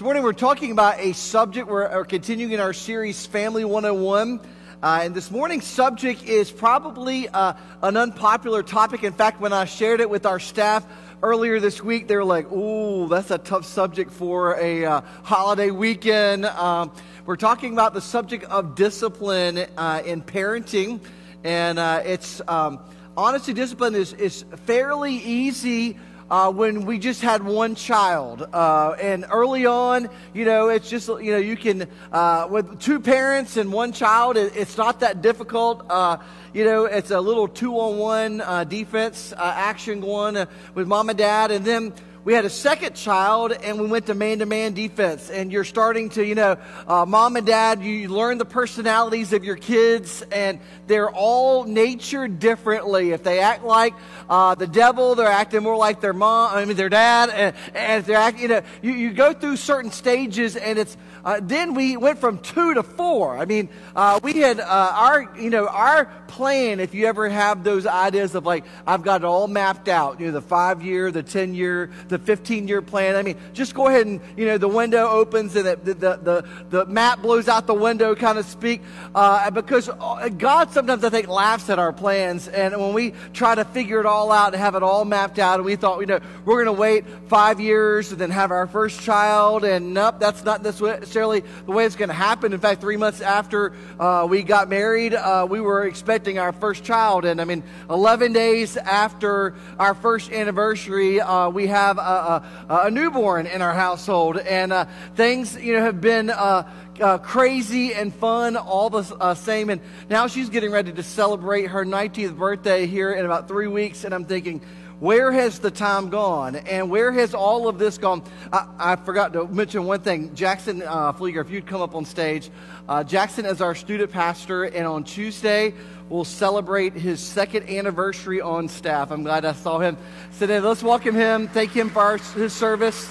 This morning we're talking about a subject. We're, continuing in our series, Family 101. Uh, and this morning's subject is probably uh, an unpopular topic. In fact, when I shared it with our staff earlier this week, they were like, ooh, that's a tough subject for a uh, holiday weekend. Um, we're talking about the subject of discipline uh, in parenting. And uh, it's um, honestly, discipline is, is fairly easy uh, when we just had one child. Uh, and early on, you know, it's just, you know, you can, uh, with two parents and one child, it, it's not that difficult. Uh, you know, it's a little two on one uh, defense uh, action going with mom and dad. And then we had a second child and we went to man to man defense. And you're starting to, you know, uh, mom and dad, you learn the personalities of your kids and they're all natured differently. If they act like uh, the devil, they're acting more like their mom, I mean, their dad. And, and if they're acting, you know, you, you go through certain stages and it's, uh, then we went from two to four. I mean, uh, we had uh, our, you know, our plan. If you ever have those ideas of like, I've got it all mapped out. You know, the five year, the ten year, the fifteen year plan. I mean, just go ahead and you know, the window opens and the the the, the map blows out the window, kind of speak. Uh, because uh, God sometimes I think laughs at our plans, and when we try to figure it all out and have it all mapped out, and we thought, you know, we're going to wait five years and then have our first child, and nope, that's not necessarily the way it's going to happen. In fact, three months after uh, we got married, uh, we were expecting our first child. And I mean, 11 days after our first anniversary, uh, we have a, a, a, newborn in our household. And uh, things, you know, have been uh, uh, crazy and fun all the uh, same. And now she's getting ready to celebrate her 19th birthday here in about three weeks. And I'm thinking, where has the time gone? And where has all of this gone? I, I forgot to mention one thing. Jackson uh, Flieger, if you'd come up on stage, uh, Jackson is our student pastor, and on Tuesday, we'll celebrate his second anniversary on staff. I'm glad I saw him today. Let's welcome him, thank him for our, his service.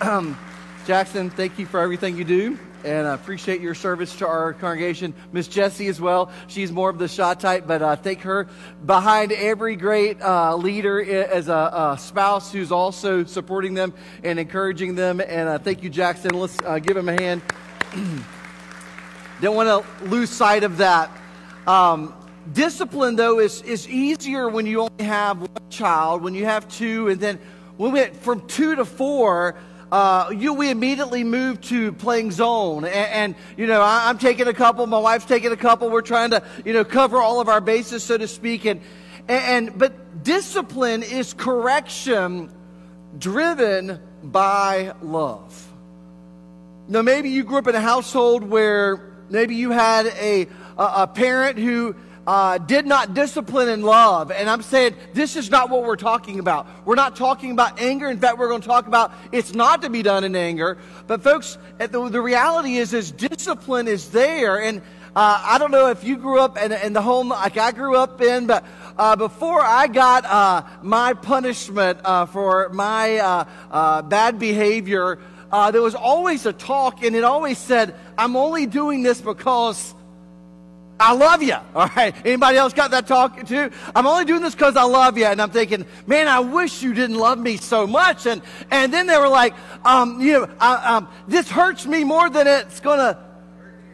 Jackson, thank you for everything you do and I appreciate your service to our congregation. Miss Jessie as well. She's more of the shy type, but uh, thank her behind every great uh, leader as a, a, spouse who's also supporting them and encouraging them. And uh, thank you, Jackson. Let's uh, give him a hand. Don't want to lose sight of that. Um, discipline, though, is, is easier when you only have one child, when you have two, and then when we went from two to four, uh, you, we immediately moved to playing zone. And, and you know, I, am taking a couple, my wife's taking a couple. We're trying to, you know, cover all of our bases, so to speak. And, and, but discipline is correction driven by love. Now, maybe you grew up in a household where maybe you had a, a, a parent who uh, did not discipline in love. And I'm saying this is not what we're talking about. We're not talking about anger. In fact, we're going to talk about it's not to be done in anger. But folks, the, the reality is, is discipline is there. And uh, I don't know if you grew up in, in the home like I grew up in, but uh, before I got uh, my punishment uh, for my uh, uh, bad behavior, there was always a talk, and it always said, "I'm only doing this because." I love you. All right. Anybody else got that talk too? I'm only doing this because I love you. And I'm thinking, man, I wish you didn't love me so much. And, and then they were like, um, you know, I, um, this hurts me more than it's going to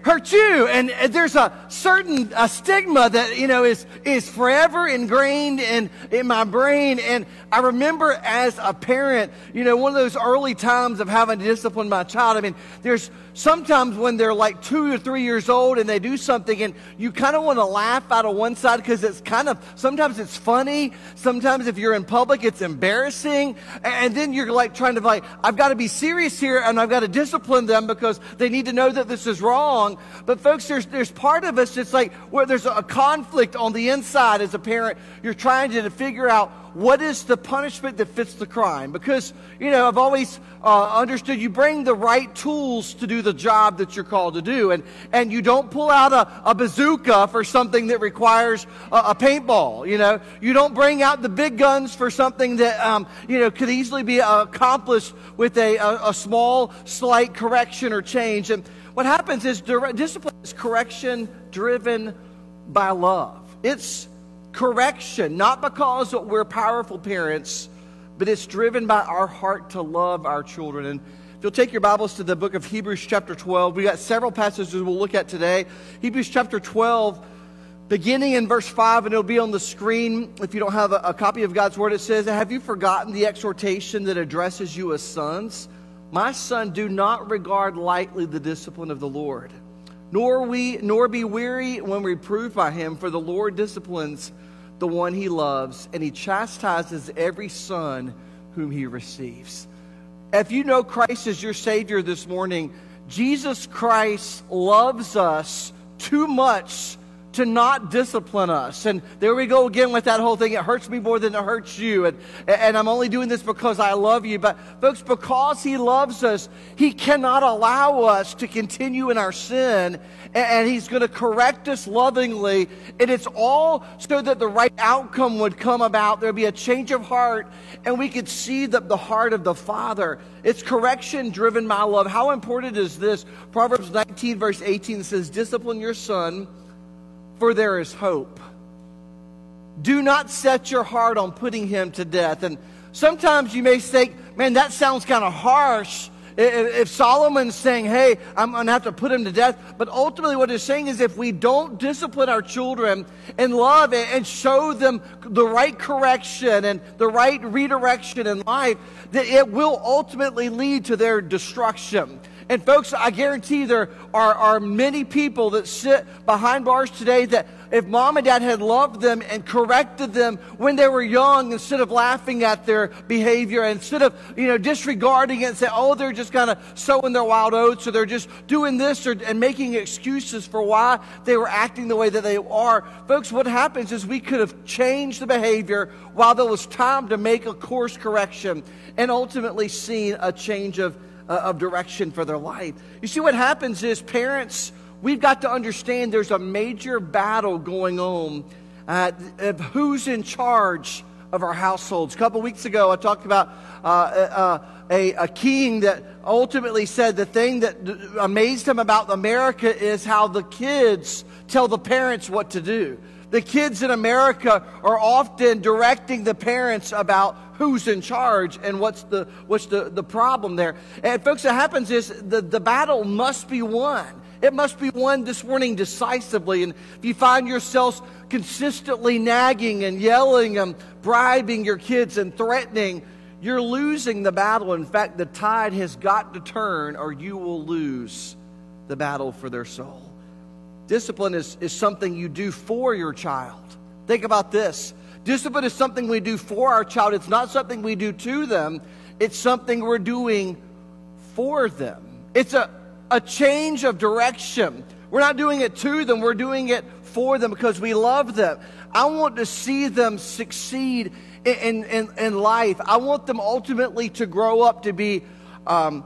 hurt you. And there's a certain a stigma that, you know, is, is forever ingrained in, in my brain. And I remember as a parent, you know, one of those early times of having to discipline my child. I mean, there's sometimes when they're like two or three years old and they do something and you kind of want to laugh out of one side because it's kind of, sometimes it's funny. Sometimes if you're in public, it's embarrassing. And then you're like trying to like, I've got to be serious here and I've got to discipline them because they need to know that this is wrong. But folks, there's, there's part of us that's like where there's a conflict on the inside as a parent. You're trying to figure out what is the punishment that fits the crime? Because, you know, I've always uh, understood you bring the right tools to do the job that you're called to do. And, and you don't pull out a, a bazooka for something that requires a, a, paintball. You know, you don't bring out the big guns for something that, um, you know, could easily be accomplished with a, a, a small, slight correction or change. And what happens is discipline is correction driven by love. It's correction, not because we're powerful parents, but it's driven by our heart to love our children. And if you'll take your Bibles to the book of Hebrews, chapter 12. We got several passages we'll look at today. Hebrews, chapter 12, beginning in verse 5, and it'll be on the screen if you don't have a, a copy of God's Word. It says, Have you forgotten the exhortation that addresses you as sons? My son, do not regard lightly the discipline of the Lord, nor, we, nor be weary when reproved by him, for the Lord disciplines the one he loves, and he chastises every son whom he receives. If you know Christ as your Savior this morning, Jesus Christ loves us too much to not discipline us. And there we go again with that whole thing. It hurts me more than it hurts you. And, and I'm only doing this because I love you. But folks, because He loves us, He cannot allow us to continue in our sin. And He's going to correct us lovingly. And it's all so that the right outcome would come about. There'd be a change of heart and we could see the, the heart of the Father. It's correction driven by love. How important is this? Proverbs 19 verse 18 says, discipline your son for there is hope. Do not set your heart on putting him to death. And sometimes you may think, man, that sounds kind of harsh. If Solomon's saying, hey, I'm going to have to put him to death. But ultimately, what he's saying is if we don't discipline our children and love and show them the right correction and the right redirection in life, that it will ultimately lead to their destruction. And folks, I guarantee there are, are many people that sit behind bars today that if mom and dad had loved them and corrected them when they were young instead of laughing at their behavior, instead of, you know, disregarding it and say, oh, they're just kind of sowing their wild oats or they're just doing this or, and making excuses for why they were acting the way that they are. Folks, what happens is we could have changed the behavior while there was time to make a course correction and ultimately seen a change of of direction for their life. You see, what happens is parents, we've got to understand there's a major battle going on uh, of who's in charge of our households. A couple weeks ago, I talked about uh, uh, a, a king that ultimately said the thing that amazed him about America is how the kids tell the parents what to do. The kids in America are often directing the parents about who's in charge and what's the, what's the, the problem there. And folks, what happens is the, the battle must be won. It must be won this morning decisively. And if you find yourselves consistently nagging and yelling and bribing your kids and threatening, you're losing the battle. In fact, the tide has got to turn or you will lose the battle for their soul. Discipline is, is something you do for your child. Think about this. Discipline is something we do for our child. It's not something we do to them. It's something we're doing for them. It's a, a change of direction. We're not doing it to them. We're doing it for them because we love them. I want to see them succeed in, in, in life. I want them ultimately to grow up to be um,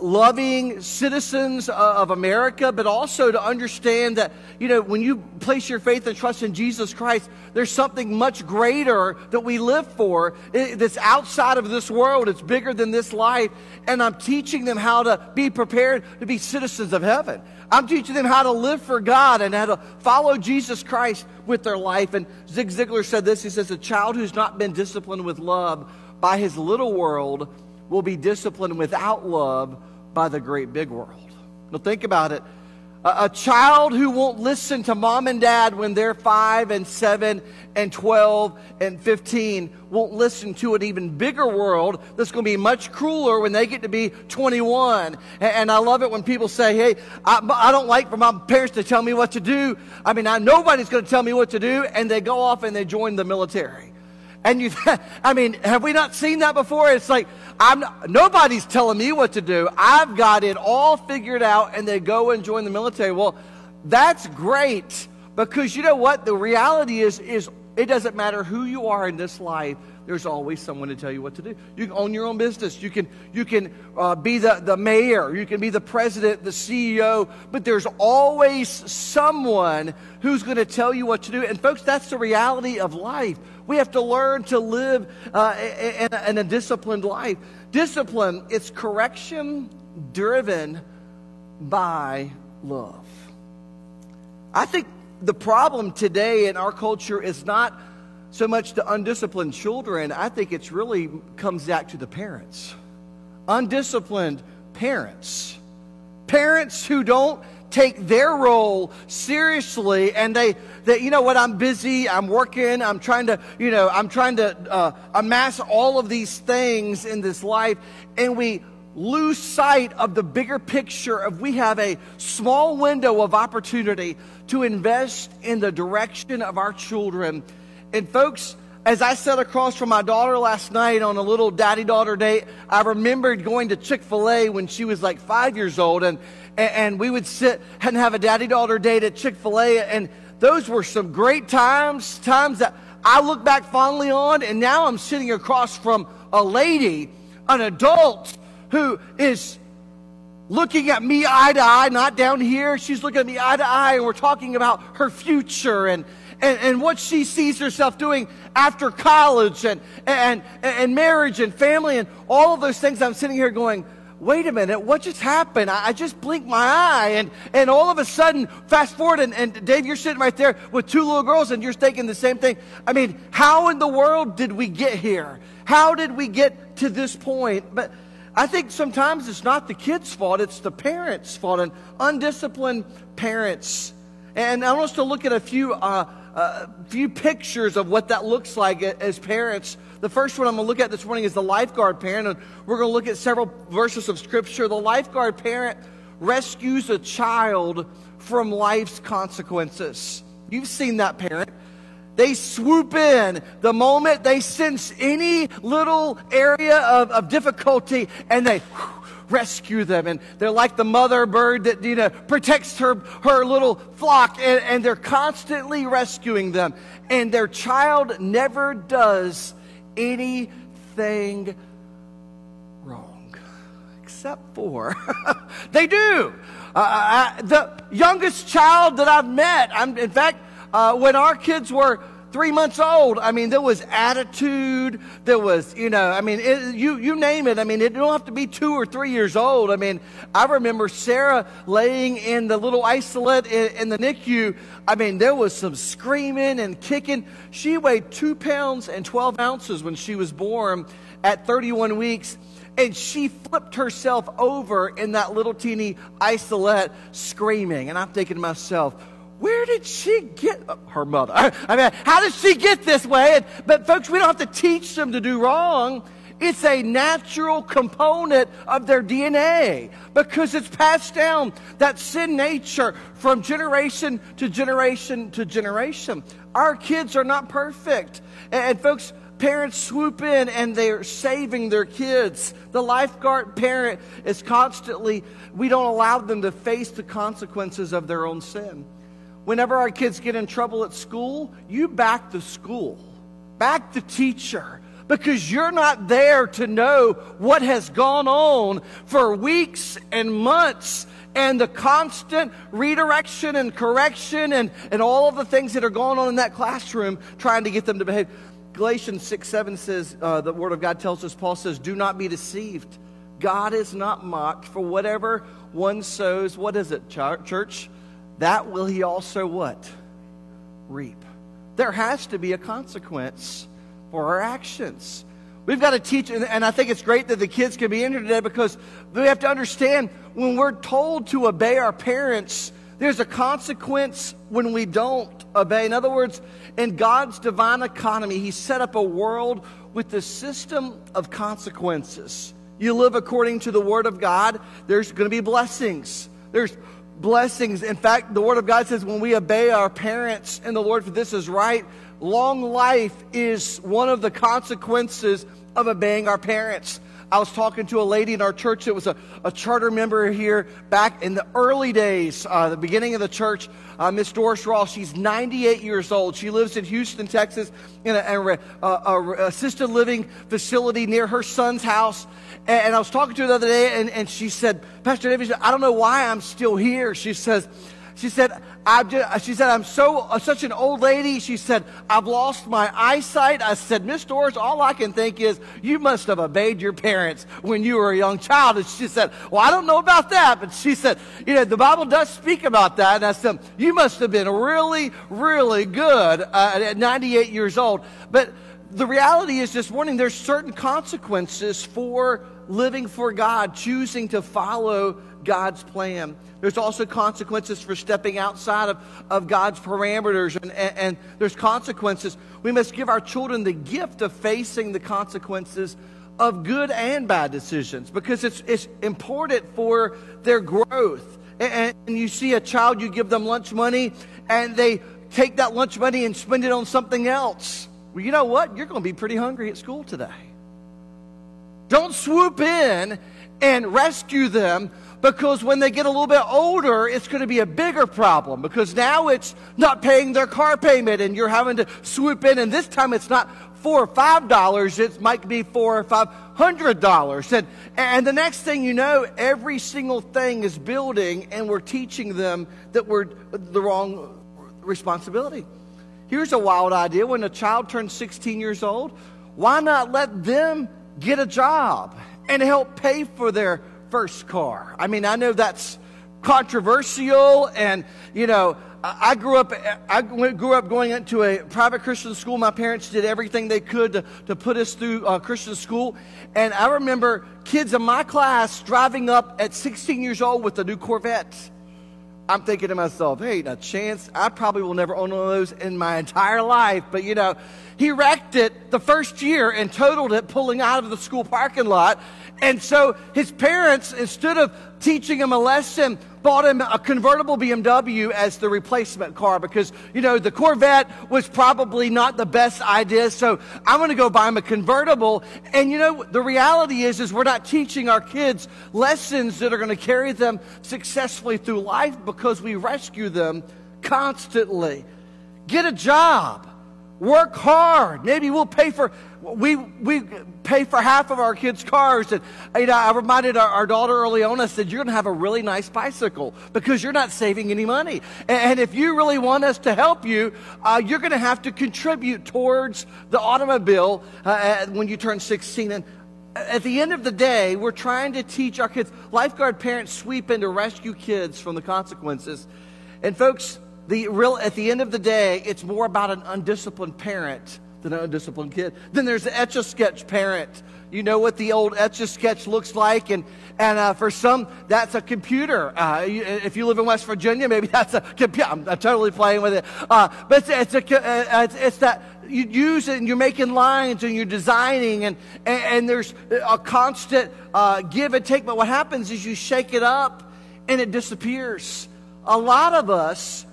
loving citizens of America, but also to understand that, you know, when you place your faith and trust in Jesus Christ, there's something much greater that we live for that's outside of this world. It's bigger than this life. And I'm teaching them how to be prepared to be citizens of heaven. I'm teaching them how to live for God and how to follow Jesus Christ with their life. And Zig Ziglar said this. He says, a child who's not been disciplined with love by his little world will be disciplined without love by the great big world. Now, think about it. A, a, child who won't listen to mom and dad when they're five and seven and 12 and 15 won't listen to an even bigger world that's going to be much crueler when they get to be 21. And, and I love it when people say, Hey, I, I don't like for my parents to tell me what to do. I mean, I, nobody's going to tell me what to do. And they go off and they join the military. And you, I mean, have we not seen that before? It's like, I'm nobody's telling me what to do. I've got it all figured out and they go and join the military. Well, that's great because you know what? The reality is, is it doesn't matter who you are in this life there's always someone to tell you what to do. You can own your own business. You can, you can uh, be the, the mayor. You can be the president, the CEO. But there's always someone who's going to tell you what to do. And folks, that's the reality of life. We have to learn to live uh, in, in a disciplined life. Discipline, it's correction driven by love. I think the problem today in our culture is not so much to undisciplined children, I think it's really comes back to the parents. Undisciplined parents. Parents who don't take their role seriously and they, that you know what i'm busy i'm working i'm trying to you know i'm trying to uh, amass all of these things in this life and we lose sight of the bigger picture of we have a small window of opportunity to invest in the direction of our children and folks as I sat across from my daughter last night on a little daddy daughter date, I remembered going to Chick fil A when she was like five years old. And, and we would sit and have a daddy daughter date at Chick fil A. And those were some great times, times that I look back fondly on. And now I'm sitting across from a lady, an adult, who is looking at me eye to eye, not down here. She's looking at me eye to eye, and we're talking about her future and, and, and what she sees herself doing after college and, and, and marriage and family and all of those things. I'm sitting here going, wait a minute, what just happened? I, just blinked my eye and, and all of a sudden, fast forward and, and Dave, you're sitting right there with two little girls and you're thinking the same thing. I mean, how in the world did we get here? How did we get to this point? But I think sometimes it's not the kids' fault, it's the parents' fault and undisciplined parents. And I want us to look at a few, uh, uh, few pictures of what that looks like as parents. The first one I'm going to look at this morning is the lifeguard parent, and we're going to look at several verses of scripture. The lifeguard parent rescues a child from life's consequences. You've seen that parent. They swoop in the moment they sense any little area of, of difficulty and they whew, rescue them. And they're like the mother bird that, you know, protects her, her little flock and, and they're constantly rescuing them. And their child never does anything wrong. Except for they do. Uh, I, uh, the youngest child that I've met, I'm, in fact, uh, when our kids were three months old, I mean, there was attitude. There was, you know, I mean, it, you, you name it. I mean, it don't have to be two or three years old. I mean, I remember Sarah laying in the little isolette in, in the NICU. I mean, there was some screaming and kicking. She weighed two pounds and 12 ounces when she was born at 31 weeks and she flipped herself over in that little teeny isolette screaming. And I'm thinking to myself, where did she get uh, her mother? I mean, how did she get this way? But folks, we don't have to teach them to do wrong. It's a natural component of their DNA because it's passed down that sin nature from generation to generation to generation. Our kids are not perfect. And, and folks, parents swoop in and they're saving their kids. The lifeguard parent is constantly, we don't allow them to face the consequences of their own sin. Whenever our kids get in trouble at school, you back the school, back the teacher, because you're not there to know what has gone on for weeks and months and the constant redirection and correction and, and all of the things that are going on in that classroom trying to get them to behave. Galatians 6 7 says, uh, the Word of God tells us, Paul says, Do not be deceived. God is not mocked, for whatever one sows, what is it, church? That will he also what? Reap. There has to be a consequence for our actions. We've got to teach, and I think it's great that the kids can be in here today because we have to understand when we're told to obey our parents, there's a consequence when we don't obey. In other words, in God's divine economy, He set up a world with the system of consequences. You live according to the Word of God, there's going to be blessings. There's blessings. In fact, the Word of God says when we obey our parents and the Lord, for this is right, long life is one of the consequences of obeying our parents. I was talking to a lady in our church that was a, a charter member here back in the early days, uh, the beginning of the church. Uh, Miss Doris Ross, she's 98 years old. She lives in Houston, Texas, in a, a, a assisted living facility near her son's house. And, and, I was talking to her the other day, and, and she said, Pastor David, I don't know why I'm still here. She says, she said, I'm just, she said, I'm so, uh, such an old lady. She said, I've lost my eyesight. I said, Miss Doris, all I can think is you must have obeyed your parents when you were a young child. And she said, well, I don't know about that. But she said, you know, the Bible does speak about that. And I said, you must have been really, really good uh, at 98 years old. But the reality is this morning, there's certain consequences for living for God, choosing to follow God's plan. There's also consequences for stepping outside of, of God's parameters, and, and, and there's consequences. We must give our children the gift of facing the consequences of good and bad decisions because it's, it's important for their growth. And, and you see a child, you give them lunch money, and they take that lunch money and spend it on something else. Well, you know what? You're going to be pretty hungry at school today. Don't swoop in and rescue them because when they get a little bit older, it's going to be a bigger problem because now it's not paying their car payment and you're having to swoop in. And this time it's not four or five dollars, it might be four or five hundred dollars. And, and the next thing you know, every single thing is building and we're teaching them that we're the wrong responsibility. Here's a wild idea. When a child turns 16 years old, why not let them get a job and help pay for their first car. I mean, I know that's controversial and, you know, I grew up, I grew up going into a private Christian school. My parents did everything they could to, to put us through a Christian school. And I remember kids in my class driving up at 16 years old with a new Corvette. I'm thinking to myself, hey, a chance. I probably will never own one of those in my entire life. But you know, he wrecked it the first year and totaled it pulling out of the school parking lot. And so his parents, instead of teaching him a lesson, bought him a convertible BMW as the replacement car because, you know, the Corvette was probably not the best idea. So I'm going to go buy him a convertible. And, you know, the reality is, is we're not teaching our kids lessons that are going to carry them successfully through life because we rescue them constantly. Get a job. Work hard. Maybe we'll pay for we we pay for half of our kids' cars. And you know, I reminded our, our daughter early on. I said, "You're going to have a really nice bicycle because you're not saving any money. And, if you really want us to help you, uh, you're going to have to contribute towards the automobile uh, when you turn 16." And at the end of the day, we're trying to teach our kids. Lifeguard parents sweep in to rescue kids from the consequences. And folks, the real, at the end of the day, it's more about an undisciplined parent than an undisciplined kid. Then there's the etch a sketch parent. You know what the old etch a sketch looks like, and and uh, for some that's a computer. Uh, you, if you live in West Virginia, maybe that's a computer. I'm, I'm, totally playing with it, uh, but it's, it's a uh, it's, it's, that you use it and you're making lines and you're designing, and and, and there's a constant uh, give and take. But what happens is you shake it up and it disappears. A lot of us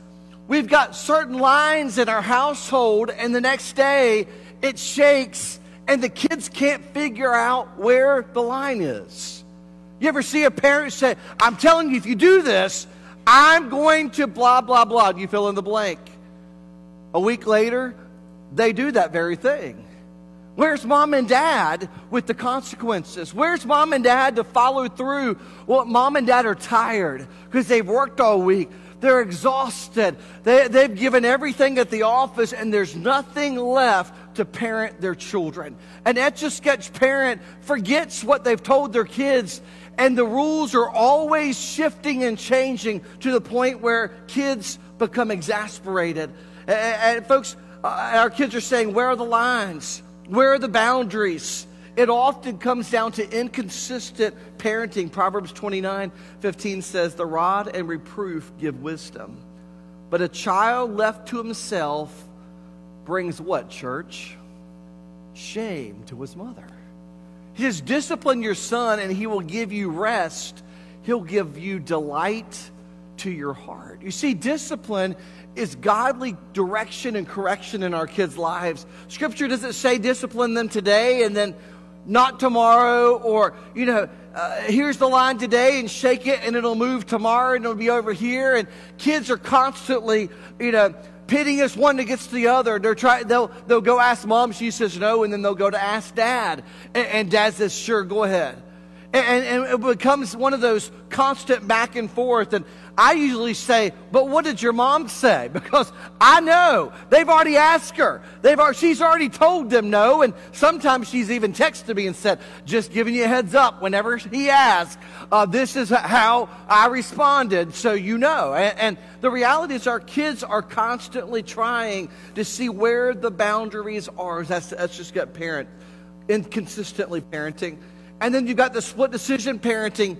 We've got certain lines in our household, and the next day it shakes, and the kids can't figure out where the line is. You ever see a parent say, I'm telling you, if you do this, I'm going to blah, blah, blah. You fill in the blank. A week later, they do that very thing. Where's mom and dad with the consequences? Where's mom and dad to follow through? Well, mom and dad are tired because they've worked all week. They're exhausted. They, they've given everything at the office, and there's nothing left to parent their children. An etch a sketch parent forgets what they've told their kids, and the rules are always shifting and changing to the point where kids become exasperated. And, and folks, uh, our kids are saying, Where are the lines? Where are the boundaries? It often comes down to inconsistent parenting. Proverbs 29 15 says, The rod and reproof give wisdom. But a child left to himself brings what, church? Shame to his mother. He says, Discipline your son, and he will give you rest. He'll give you delight to your heart. You see, discipline is godly direction and correction in our kids' lives. Scripture doesn't say discipline them today and then not tomorrow, or, you know, uh, here's the line today and shake it and it'll move tomorrow and it'll be over here. And kids are constantly, you know, pitting us one against the other. They're trying, they'll, they'll go ask mom, she says no, and then they'll go to ask dad. And, and dad says, sure, go ahead. And, and, it becomes one of those constant back and forth. And I usually say, but what did your mom say? Because I know they've already asked her. They've she's already told them no. And sometimes she's even texted me and said, just giving you a heads up whenever he asks, uh, this is how I responded. So you know. And, and the reality is our kids are constantly trying to see where the boundaries are. That's, that's just got parent, inconsistently parenting. And then you've got the split decision parenting.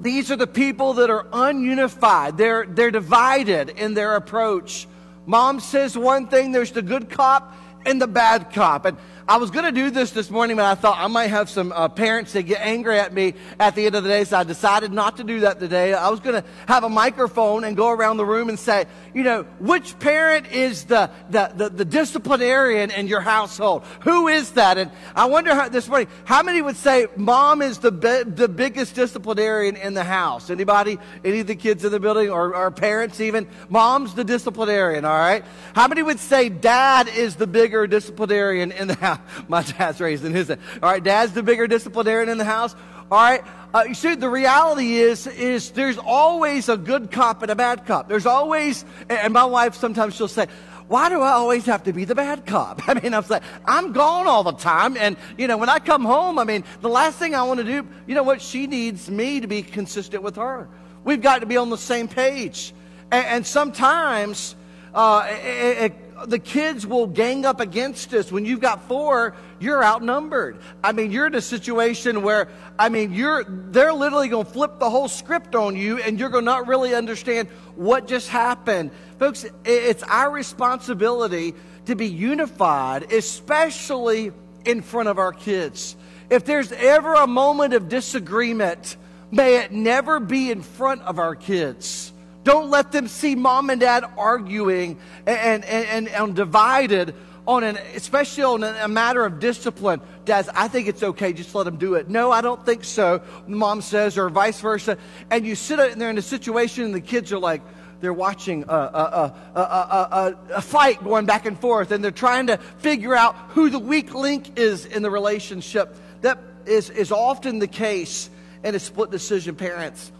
These are the people that are ununified. They're, they're divided in their approach. Mom says one thing, there's the good cop and the bad cop. And I was going to do this this morning, but I thought I might have some uh, parents that get angry at me at the end of the day, so I decided not to do that today. I was going to have a microphone and go around the room and say, you know, which parent is the, the, the, the disciplinarian in your household? Who is that? And I wonder how this morning, how many would say mom is the, be, the biggest disciplinarian in the house? Anybody? Any of the kids in the building or, or parents even? Mom's the disciplinarian, all right? How many would say dad is the bigger disciplinarian in the house? My dad's raising in his. All right, dad's the bigger disciplinarian in the house. All right. Uh, you see, the reality is, is there's always a good cop and a bad cop. There's always, and my wife sometimes she'll say, why do I always have to be the bad cop? I mean, I'm like, I'm gone all the time. And, you know, when I come home, I mean, the last thing I want to do, you know what? She needs me to be consistent with her. We've got to be on the same page. And, and sometimes, uh, it, it, the kids will gang up against us. When you've got four, you're outnumbered. I mean, you're in a situation where, I mean, you're, they're literally going to flip the whole script on you and you're going to not really understand what just happened. Folks, it's our responsibility to be unified, especially in front of our kids. If there's ever a moment of disagreement, may it never be in front of our kids. Don't let them see mom and dad arguing and, and, and, and divided on an, especially on a matter of discipline. Dads, I think it's okay. Just let them do it. No, I don't think so. Mom says, or vice versa. And you sit there in a situation and the kids are like, they're watching a, a, a, a, fight going back and forth and they're trying to figure out who the weak link is in the relationship. That is, is often the case in a split decision parents.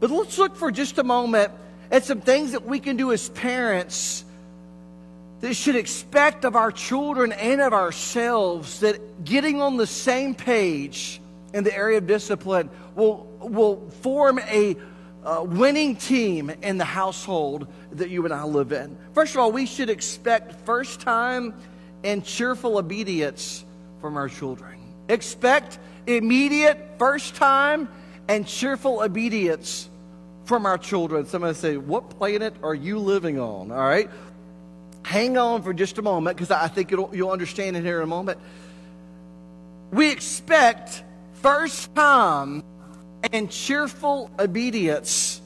But let's look for just a moment at some things that we can do as parents that should expect of our children and of ourselves that getting on the same page in the area of discipline will, will form a uh, winning team in the household that you and I live in. First of all, we should expect first time and cheerful obedience from our children. Expect immediate, first time, and cheerful obedience from our children. Somebody say, What planet are you living on? All right. Hang on for just a moment because I think you'll understand it here in a moment. We expect first time and cheerful obedience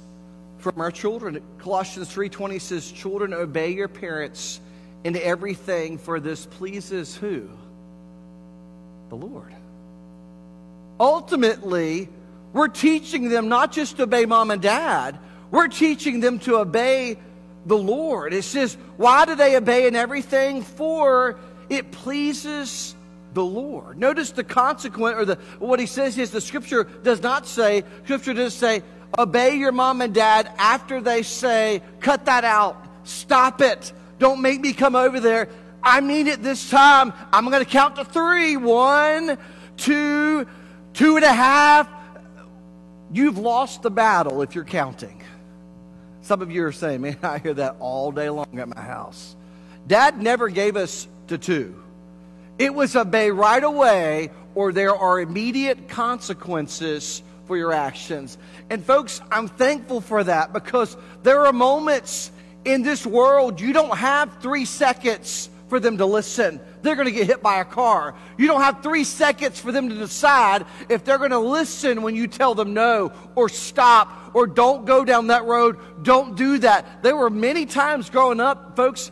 from our children. Colossians 3:20 says, "Children, obey your parents in everything, for this pleases who? The Lord." Ultimately, we're teaching them not just to obey mom and dad, we're teaching them to obey the Lord. It says, why do they obey in everything? For it pleases the Lord. Notice the consequence, or the what he says is the scripture does not say, scripture does say, obey your mom and dad after they say, cut that out, stop it, don't make me come over there. I mean it this time. I'm going to count to three. One, two, two and a half, You've lost the battle if you're counting. Some of you are saying, man, I hear that all day long at my house. Dad never gave us to two. It was obey right away, or there are immediate consequences for your actions. And folks, I'm thankful for that because there are moments in this world you don't have three seconds for them to listen. They're going to get hit by a car. You don't have three seconds for them to decide if they're going to listen when you tell them no or stop or don't go down that road. Don't do that. There were many times growing up, folks,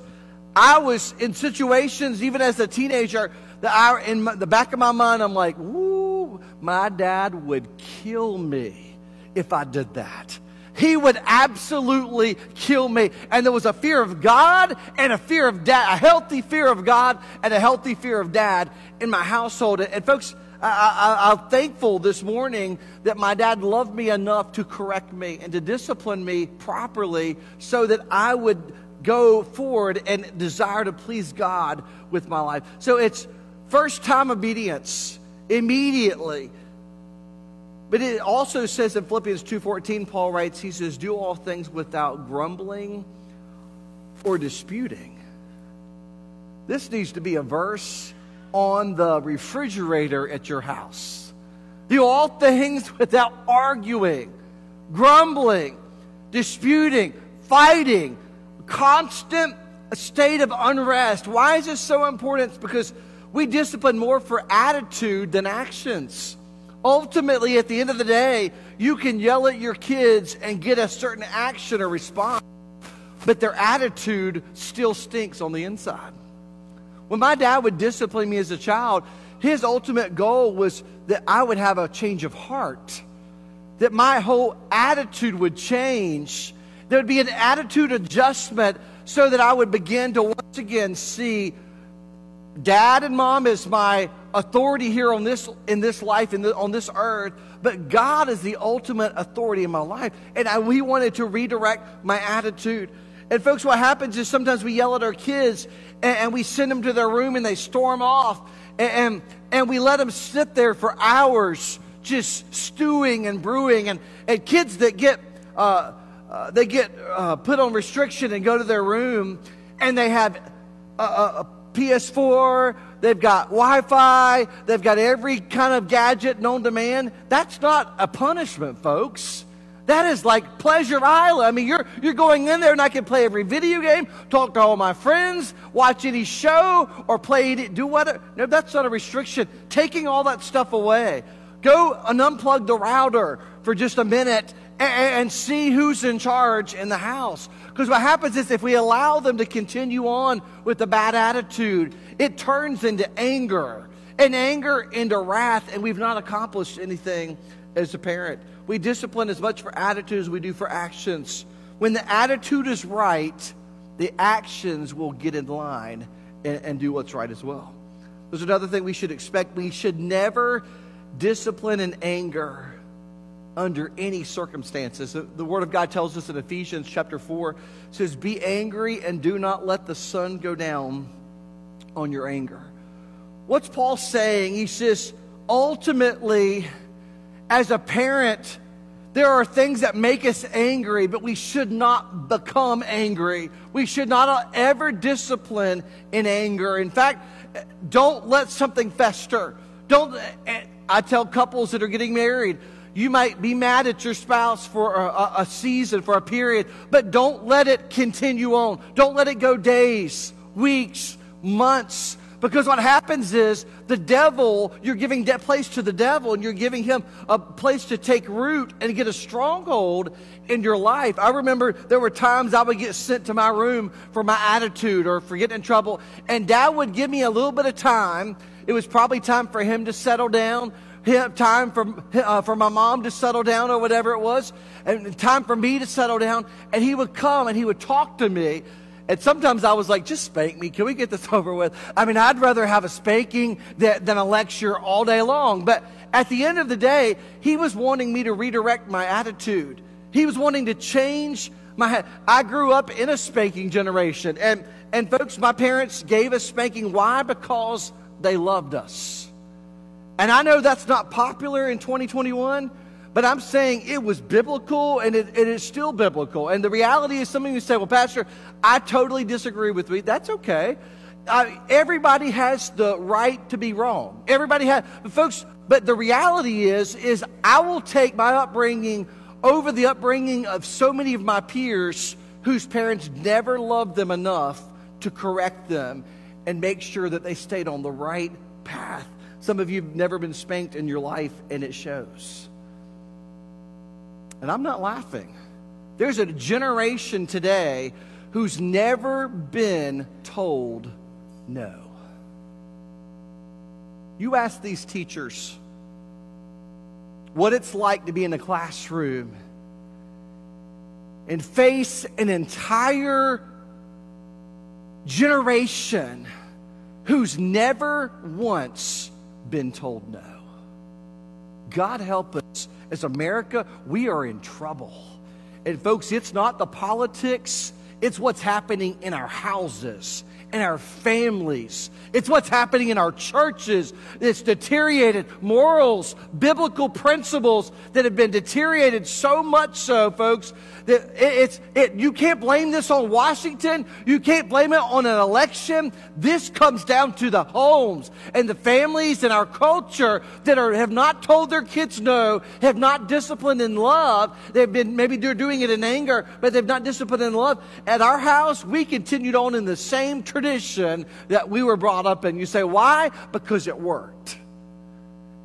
I was in situations, even as a teenager, that I, in the back of my mind, I'm like, "Ooh, my dad would kill me if I did that he would absolutely kill me. And there was a fear of God and a fear of dad, a healthy fear of God and a healthy fear of dad in my household. And folks, I, am thankful this morning that my dad loved me enough to correct me and to discipline me properly so that I would go forward and desire to please God with my life. So it's first time obedience immediately. But it also says in Philippians 2:14 Paul writes he says do all things without grumbling or disputing. This needs to be a verse on the refrigerator at your house. Do all things without arguing, grumbling, disputing, fighting, constant state of unrest. Why is this so important? It's because we discipline more for attitude than actions. Ultimately, at the end of the day, you can yell at your kids and get a certain action or response, but their attitude still stinks on the inside. When my dad would discipline me as a child, his ultimate goal was that I would have a change of heart, that my whole attitude would change. There would be an attitude adjustment so that I would begin to once again see dad and mom is my authority here on this in this life in the, on this earth but god is the ultimate authority in my life. And I, we wanted to redirect my attitude. And folks what happens is sometimes we yell at our kids and, and we send them to their room and they storm off. And, and, and we let them sit there for hours just stewing and brewing. And, and kids that get uh, uh, they get uh, put on restriction and go to their room and they have a, a, a PS4, they've got Wi Fi, they've got every kind of gadget known to man. That's not a punishment, folks. That is like Pleasure Island. I mean, you're, you're going in there and I can play every video game, talk to all my friends, watch any show, or play, any, do whatever. No, that's not a restriction. Taking all that stuff away. Go and unplug the router for just a minute and, see who's in charge in the house. Because what happens is if we allow them to continue on with the bad attitude, it turns into anger, and anger into wrath, and we've not accomplished anything as a parent. We discipline as much for attitude as we do for actions. When the attitude is right, the actions will get in line and, and do what's right as well. There's another thing we should expect. We should never discipline in anger under any circumstances. The, Word of God tells us in Ephesians chapter 4 says, Be angry and do not let the sun go down on your anger. What's Paul saying? He says, ultimately, as a parent, there are things that make us angry, but we should not become angry. We should not ever discipline in anger. In fact, don't let something fester. Don't, eh, I tell couples that are getting married, you might be mad at your spouse for a, a, season, for a period, but don't let it continue on. Don't let it go days, weeks, months. Because what happens is the devil, you're giving that place to the devil and you're giving him a place to take root and get a stronghold in your life. I remember there were times I would get sent to my room for my attitude or for getting in trouble, and dad would give me a little bit of time. It was probably time for him to settle down time for, uh, for my mom to settle down or whatever it was, and time for me to settle down. And he would come and he would talk to me. And sometimes I was like, just spank me. Can we get this over with? I mean, I'd rather have a spanking than, than a lecture all day long. But at the end of the day, he was wanting me to redirect my attitude. He was wanting to change my, I grew up in a spanking generation. And, and folks, my parents gave us spanking. Why? Because they loved us. And I know that's not popular in 2021, but I'm saying it was biblical and it, it is still biblical. And the reality is, some of you say, well, Pastor, I totally disagree with you. That's okay. Uh, everybody has the right to be wrong. Everybody has, but folks, but the reality is, is I will take my upbringing over the upbringing of so many of my peers whose parents never loved them enough to correct them and make sure that they stayed on the right path. Some of you have never been spanked in your life, and it shows. And I'm not laughing. There's a generation today who's never been told no. You ask these teachers what it's like to be in a classroom and face an entire generation who's never once been told no. God help us. As America, we are in trouble. And folks, it's not the politics, it's what's happening in our houses, in our families. It's what's happening in our churches. It's deteriorated morals, biblical principles that have been deteriorated so much so, folks, that it's, it, you can't blame this on Washington. You can't blame it on an election. This comes down to the homes and the families and our culture that are, have not told their kids no, have not disciplined in love. They've been, maybe they're doing it in anger, but they've not disciplined in love. At our house, we continued on in the same tradition that we were brought up in. You say, why? Because it worked.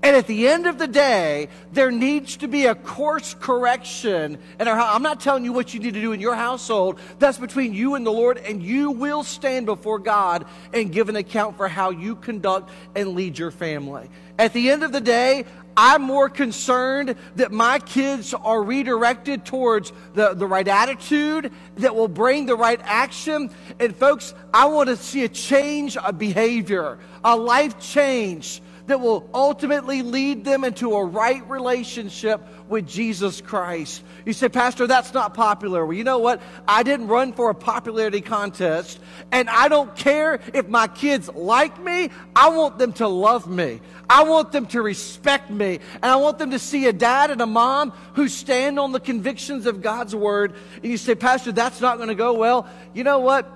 And at the end of the day, there needs to be a course correction. And I'm not telling you what you need to do in your household. That's between you and the Lord, and you will stand before God and give an account for how you conduct and lead your family. At the end of the day, I'm more concerned that my kids are redirected towards the, the right attitude that will bring the right action. And folks, I want to see a change of behavior, a life change that will ultimately lead them into a right relationship with Jesus Christ. You say, Pastor, that's not popular. Well, you know what? I didn't run for a popularity contest, and I don't care if my kids like me. I want them to love me. I want them to respect me, and I want them to see a dad and a mom who stand on the convictions of God's word. And you say, Pastor, that's not going to go well. You know what?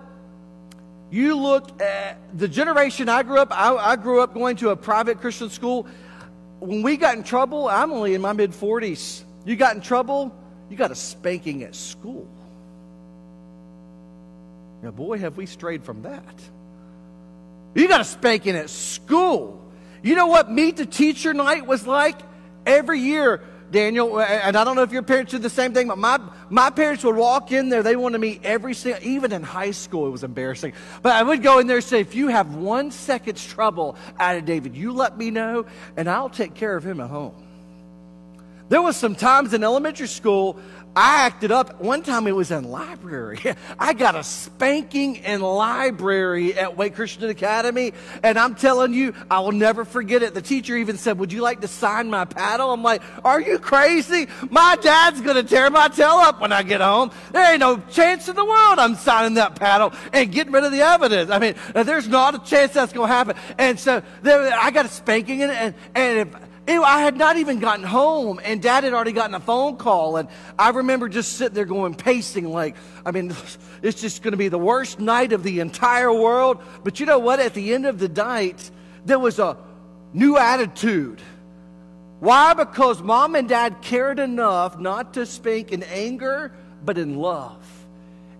You look at the generation I grew up, I, I, grew up going to a private Christian school. When we got in trouble, I'm only in my mid 40s. You got in trouble, you got a spanking at school. Now, boy, have we strayed from that. You got a spanking at school. You know what Meet the Teacher night was like? Every year, Daniel, and I don't know if your parents did the same thing, but my, my parents would walk in there. They wanted me every single, even in high school, it was embarrassing. But I would go in there and say, if you have one second's trouble out of David, you let me know, and I'll take care of him at home. There was some times in elementary school I acted up. One time it was in library. I got a spanking in library at Wake Christian Academy. And I'm telling you, I will never forget it. The teacher even said, Would you like to sign my paddle? I'm like, Are you crazy? My dad's going to tear my tail up when I get home. There ain't no chance in the world I'm signing that paddle and getting rid of the evidence. I mean, there's not a chance that's going to happen. And so there, I got a spanking in it. And, and if, I had not even gotten home, and dad had already gotten a phone call. And I remember just sitting there going, pacing, like, I mean, it's just going to be the worst night of the entire world. But you know what? At the end of the night, there was a new attitude. Why? Because mom and dad cared enough not to speak in anger, but in love.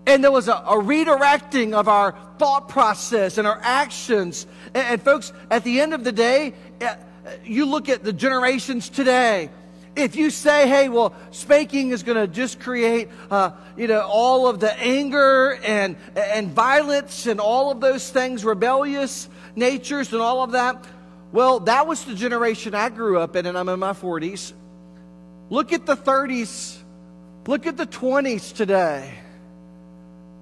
And there was a, a redirecting of our thought process and our actions. And, and folks, at the end of the day, eh, you look at the generations today. If you say, hey, well, spanking is going to just create, uh, you know, all of the anger and, and violence and all of those things, rebellious natures and all of that, well, that was the generation I grew up in, and I'm in my 40s. Look at the 30s. Look at the 20s today.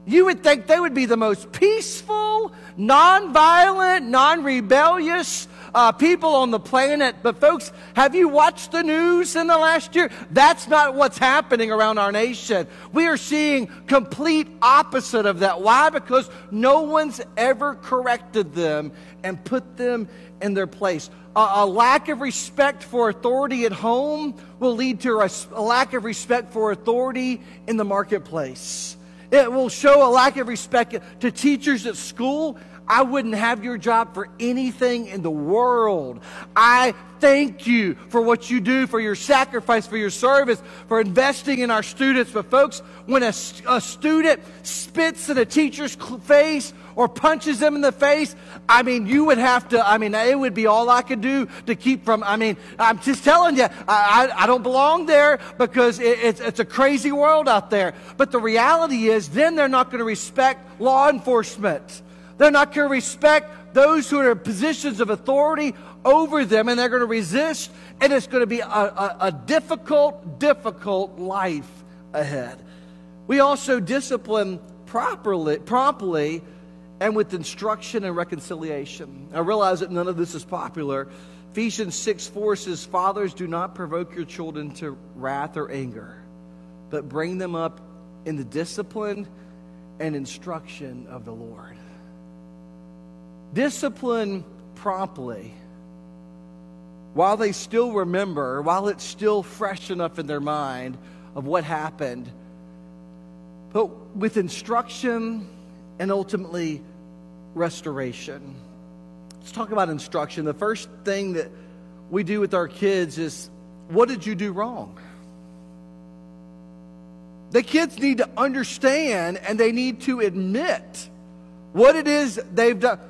You would think they would be the most peaceful, non-violent, non-rebellious, uh, people on the planet. But, folks, have you watched the news in the last year? That's not what's happening around our nation. We are seeing complete opposite of that. Why? Because no one's ever corrected them and put them in their place. A, lack of respect for authority at home will lead to a, a lack of respect for authority in the marketplace. It will show a lack of respect to teachers at school I wouldn't have your job for anything in the world. I thank you for what you do, for your sacrifice, for your service, for investing in our students. But, folks, when a, a student spits in a teacher's face or punches them in the face, I mean, you would have to, I mean, it would be all I could do to keep from, I mean, I'm just telling you, I, I, I don't belong there because it, it's, it's a crazy world out there. But the reality is, then they're not going to respect law enforcement. They're not going to respect those who are in positions of authority over them, and they're going to resist, and it's going to be a, a, a difficult, difficult life ahead. We also discipline properly, promptly and with instruction and reconciliation. I realize that none of this is popular. Ephesians 6 4 says, Fathers, do not provoke your children to wrath or anger, but bring them up in the discipline and instruction of the Lord. Discipline promptly while they still remember, while it's still fresh enough in their mind of what happened, but with instruction and ultimately restoration. Let's talk about instruction. The first thing that we do with our kids is what did you do wrong? The kids need to understand and they need to admit what it is they've done.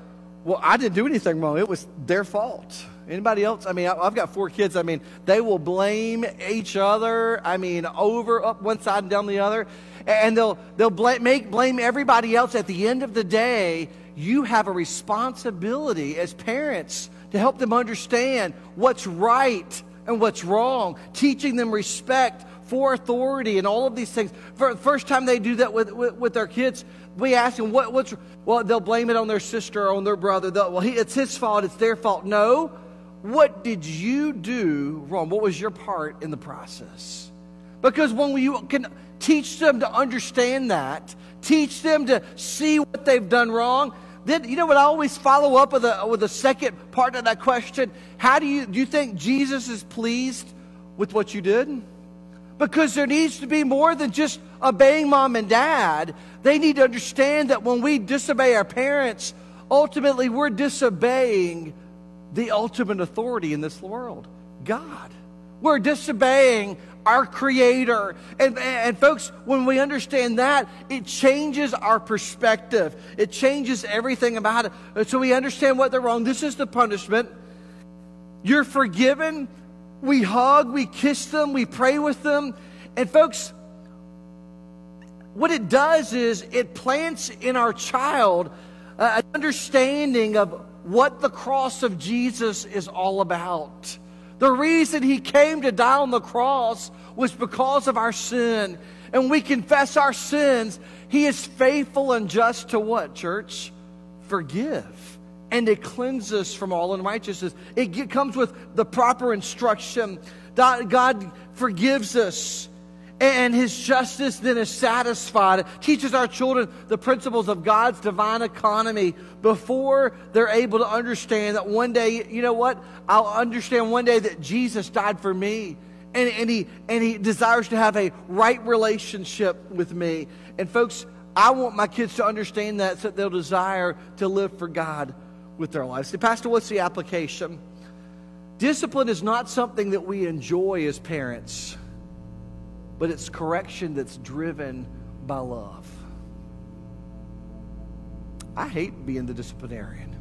Well, I didn't do anything wrong. It was their fault. Anybody else? I mean, I've got four kids. I mean, they will blame each other. I mean, over up one side and down the other, and they'll they'll blame, make blame everybody else. At the end of the day, you have a responsibility as parents to help them understand what's right and what's wrong, teaching them respect for authority and all of these things. For the first time they do that with, with, with their kids, we ask them, what, what's, well, they'll blame it on their sister or on their brother. They'll, well, he, it's his fault, it's their fault. No, what did you do wrong? What was your part in the process? Because when you can teach them to understand that, teach them to see what they've done wrong, then you know what I always follow up with a with a second part of that question. How do you do you think Jesus is pleased with what you did? Because there needs to be more than just obeying mom and dad. They need to understand that when we disobey our parents, ultimately we're disobeying the ultimate authority in this world God. We're disobeying our Creator. And, and, folks, when we understand that, it changes our perspective. It changes everything about it. So we understand what they're wrong. This is the punishment. You're forgiven. We hug, we kiss them, we pray with them. And folks, what it does is it plants in our child an understanding of what the cross of Jesus is all about. The reason he came to die on the cross was because of our sin. And we confess our sins. He is faithful and just to what, church? Forgive. And to cleanse us from all unrighteousness. It comes with the proper instruction. God forgives us and his justice then is satisfied. It teaches our children the principles of God's divine economy before they're able to understand that one day, you know what? I'll understand one day that Jesus died for me. And, and, he, and he desires to have a right relationship with me. And folks, I want my kids to understand that so that they'll desire to live for God with their lives. Say, Pastor, what's the application? Discipline is not something that we enjoy as parents but it's correction that's driven by love. I hate being the disciplinarian.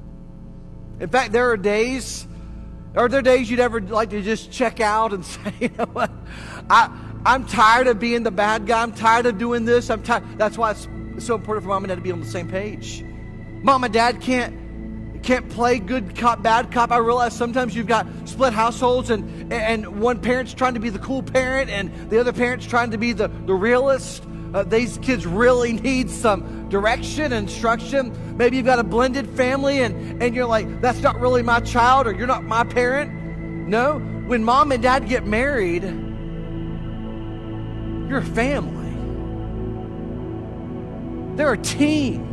In fact, there are days, are there days you'd ever like to just check out and say, you know what, I, I'm tired of being the bad guy. I'm tired of doing this. I'm tired. That's why it's so important for mom and dad to be on the same page. Mom and dad can't can't play good cop, bad cop. I realize sometimes you've got split households and, and one parent's trying to be the cool parent and the other parent's trying to be the, the realist. Uh, these kids really need some direction instruction. Maybe you've got a blended family and, and you're like, that's not really my child or you're not my parent. No, when mom and dad get married, you're a family. They're a team.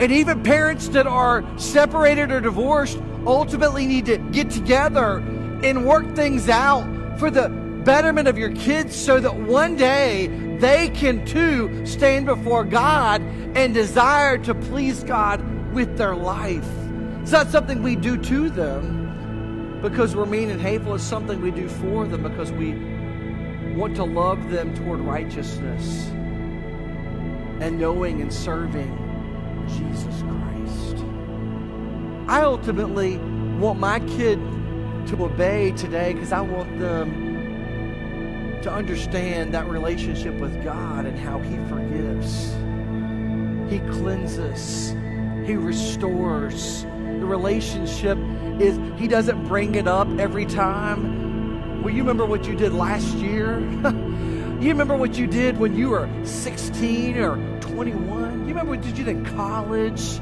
And even parents that are separated or divorced ultimately need to get together and work things out for the betterment of your kids so that one day they can too stand before God and desire to please God with their life. It's not something we do to them because we're mean and hateful. It's something we do for them because we want to love them toward righteousness and knowing and serving Jesus Christ. I ultimately want my kid to obey today because I want them to understand that relationship with God and how He forgives. He cleanses, He restores. The relationship is, He doesn't bring it up every time. Well, you remember what you did last year? you remember what you did when you were 16 or 21? You remember what did you did in college?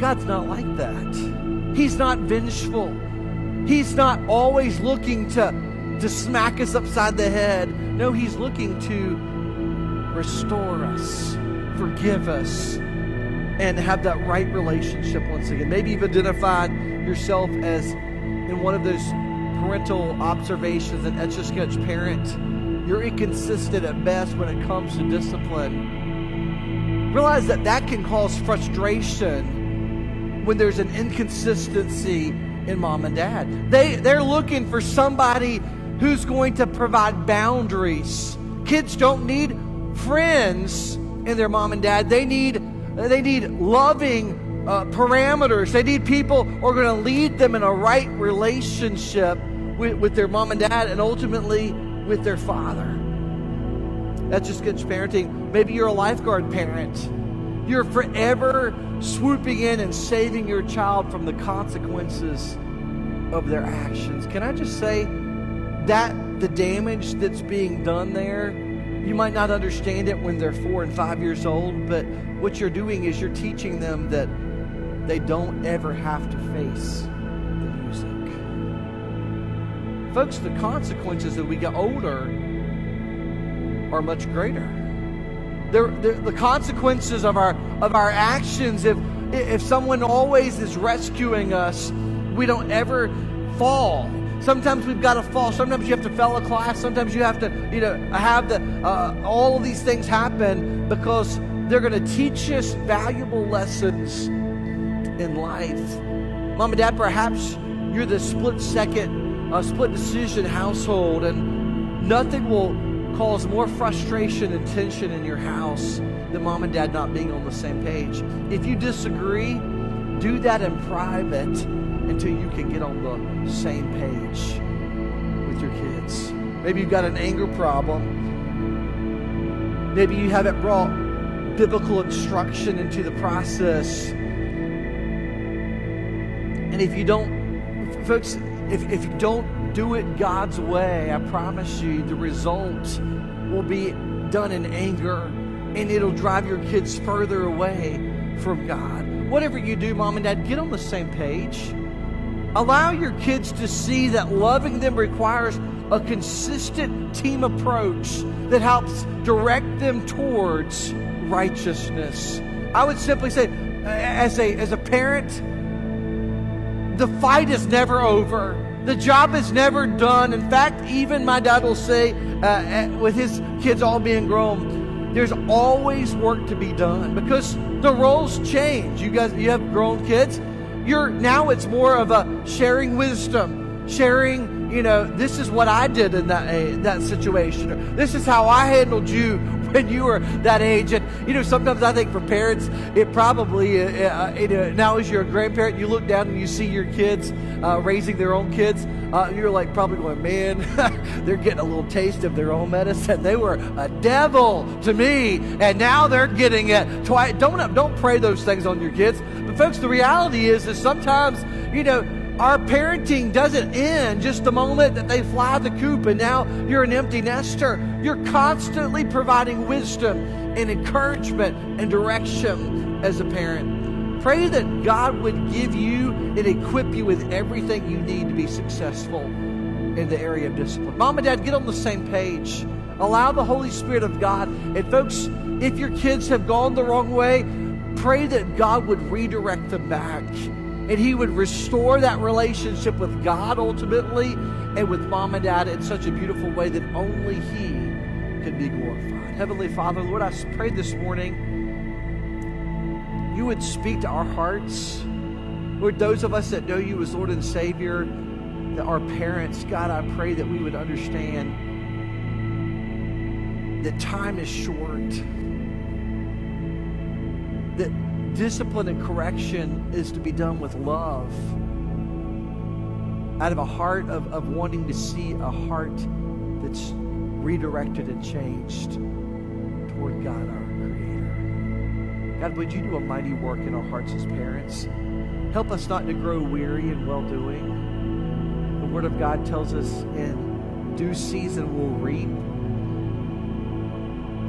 God's not like that. He's not vengeful. He's not always looking to, to smack us upside the head. No, He's looking to restore us, forgive us, and have that right relationship once again. Maybe you've identified yourself as in one of those parental observations, an etch a sketch parent. You're inconsistent at best when it comes to discipline. Realize that that can cause frustration when there's an inconsistency in mom and dad. They, they're looking for somebody who's going to provide boundaries. Kids don't need friends in their mom and dad. They need they need loving uh, parameters. They need people who are going to lead them in a right relationship with, with their mom and dad and ultimately with their father. That's just good parenting. Maybe you're a lifeguard parent. You're forever swooping in and saving your child from the consequences of their actions. Can I just say that the damage that's being done there you might not understand it when they're four and five years old, but what you're doing is you're teaching them that they don't ever have to face the music. Folks, the consequences that we get older are much greater. They're, they're, the consequences of our of our actions, if if someone always is rescuing us, we don't ever fall Sometimes we've got to fall. Sometimes you have to fail a class. Sometimes you have to, you know, have the uh, all of these things happen because they're going to teach us valuable lessons in life. Mom and Dad, perhaps you're the split second, uh, split decision household, and nothing will cause more frustration and tension in your house than mom and dad not being on the same page. If you disagree, do that in private until you can get on the same page with your kids. Maybe you've got an anger problem. Maybe you haven't brought biblical instruction into the process. And if you don't, folks, if, if you don't do it God's way, I promise you the result will be done in anger and it'll drive your kids further away from God. Whatever you do, mom and dad, get on the same page. Allow your kids to see that loving them requires a consistent team approach that helps direct them towards righteousness. I would simply say, as a, as a parent, the fight is never over. The job is never done. In fact, even my dad will say, uh, with his kids all being grown, there's always work to be done because the roles change. You guys, you have grown kids you're now it's more of a sharing wisdom, sharing, you know, this is what I did in that uh, that situation. This is how I handled you when you were that age. And you know, sometimes I think for parents, it probably, uh, uh, now as you're a grandparent, you look down and you see your kids uh, raising their own kids. Uh, you're like probably going, man, they're getting a little taste of their own medicine. They were a devil to me, and now they're getting it twice. Don't don't pray those things on your kids. But folks, the reality is is sometimes, you know, our parenting doesn't end just the moment that they fly the coop and now you're an empty nester. You're constantly providing wisdom and encouragement and direction as a parent. Pray that God would give you and equip you with everything you need to be successful in the area of discipline. Mom and dad, get on the same page. Allow the Holy Spirit of God. And folks, if your kids have gone the wrong way, pray that God would redirect them back and He would restore that relationship with God ultimately and with mom and dad in such a beautiful way that only He could be glorified. Heavenly Father, Lord, I pray this morning you would speak to our hearts. Lord, those of us that know you as Lord and Savior, that our parents, God, I pray that we would understand that time is short discipline and correction is to be done with love out of a heart of, of wanting to see a heart that's redirected and changed toward God, our Creator. God, would you do a mighty work in our hearts as parents? Help us not to grow weary in well doing. The Word of God tells us in due season we'll reap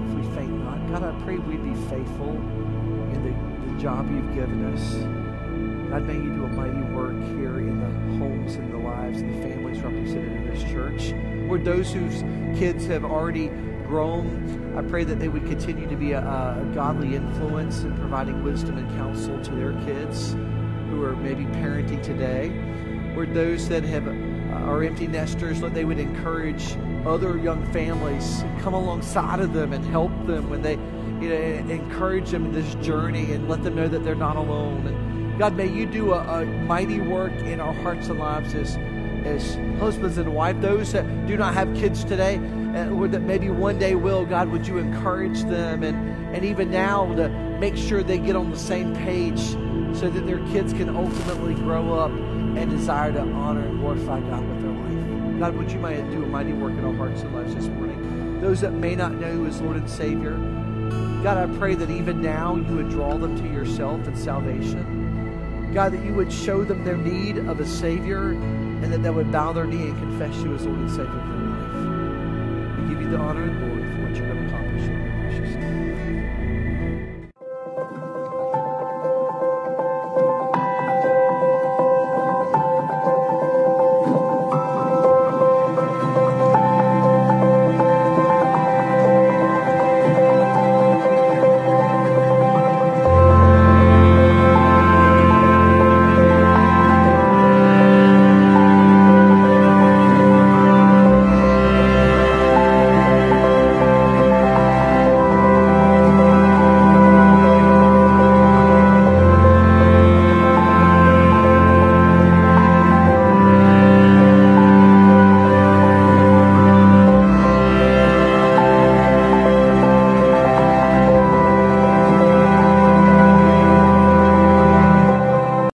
if we faint not. God, I pray we'd be faithful in the, job you've given us. God, may you do a mighty work here in the homes and the lives and the families represented in this church. Lord, those whose kids have already grown I pray that they would continue to be a, a godly influence in providing wisdom and counsel to their kids who are maybe parenting today. Or those that have uh, are empty nesters, Lord, they would encourage other young families, come alongside of them and help them when they, you know, encourage them in this journey and let them know that they're not alone. And God, may you do a, a mighty work in our hearts and lives as as husbands and wives, those that do not have kids today, uh, or that maybe one day will, God, would you encourage them and, and even now to make sure they get on the same page so that their kids can ultimately grow up and desire to honor and glorify God with their life. God, would you might do a mighty work in our hearts and lives this morning? Those that may not know you as Lord and Savior, God, I pray that even now you would draw them to yourself and salvation. God, that you would show them their need of a Savior and that they would bow their knee and confess you as Lord and Savior of their life. We give you the honor and glory.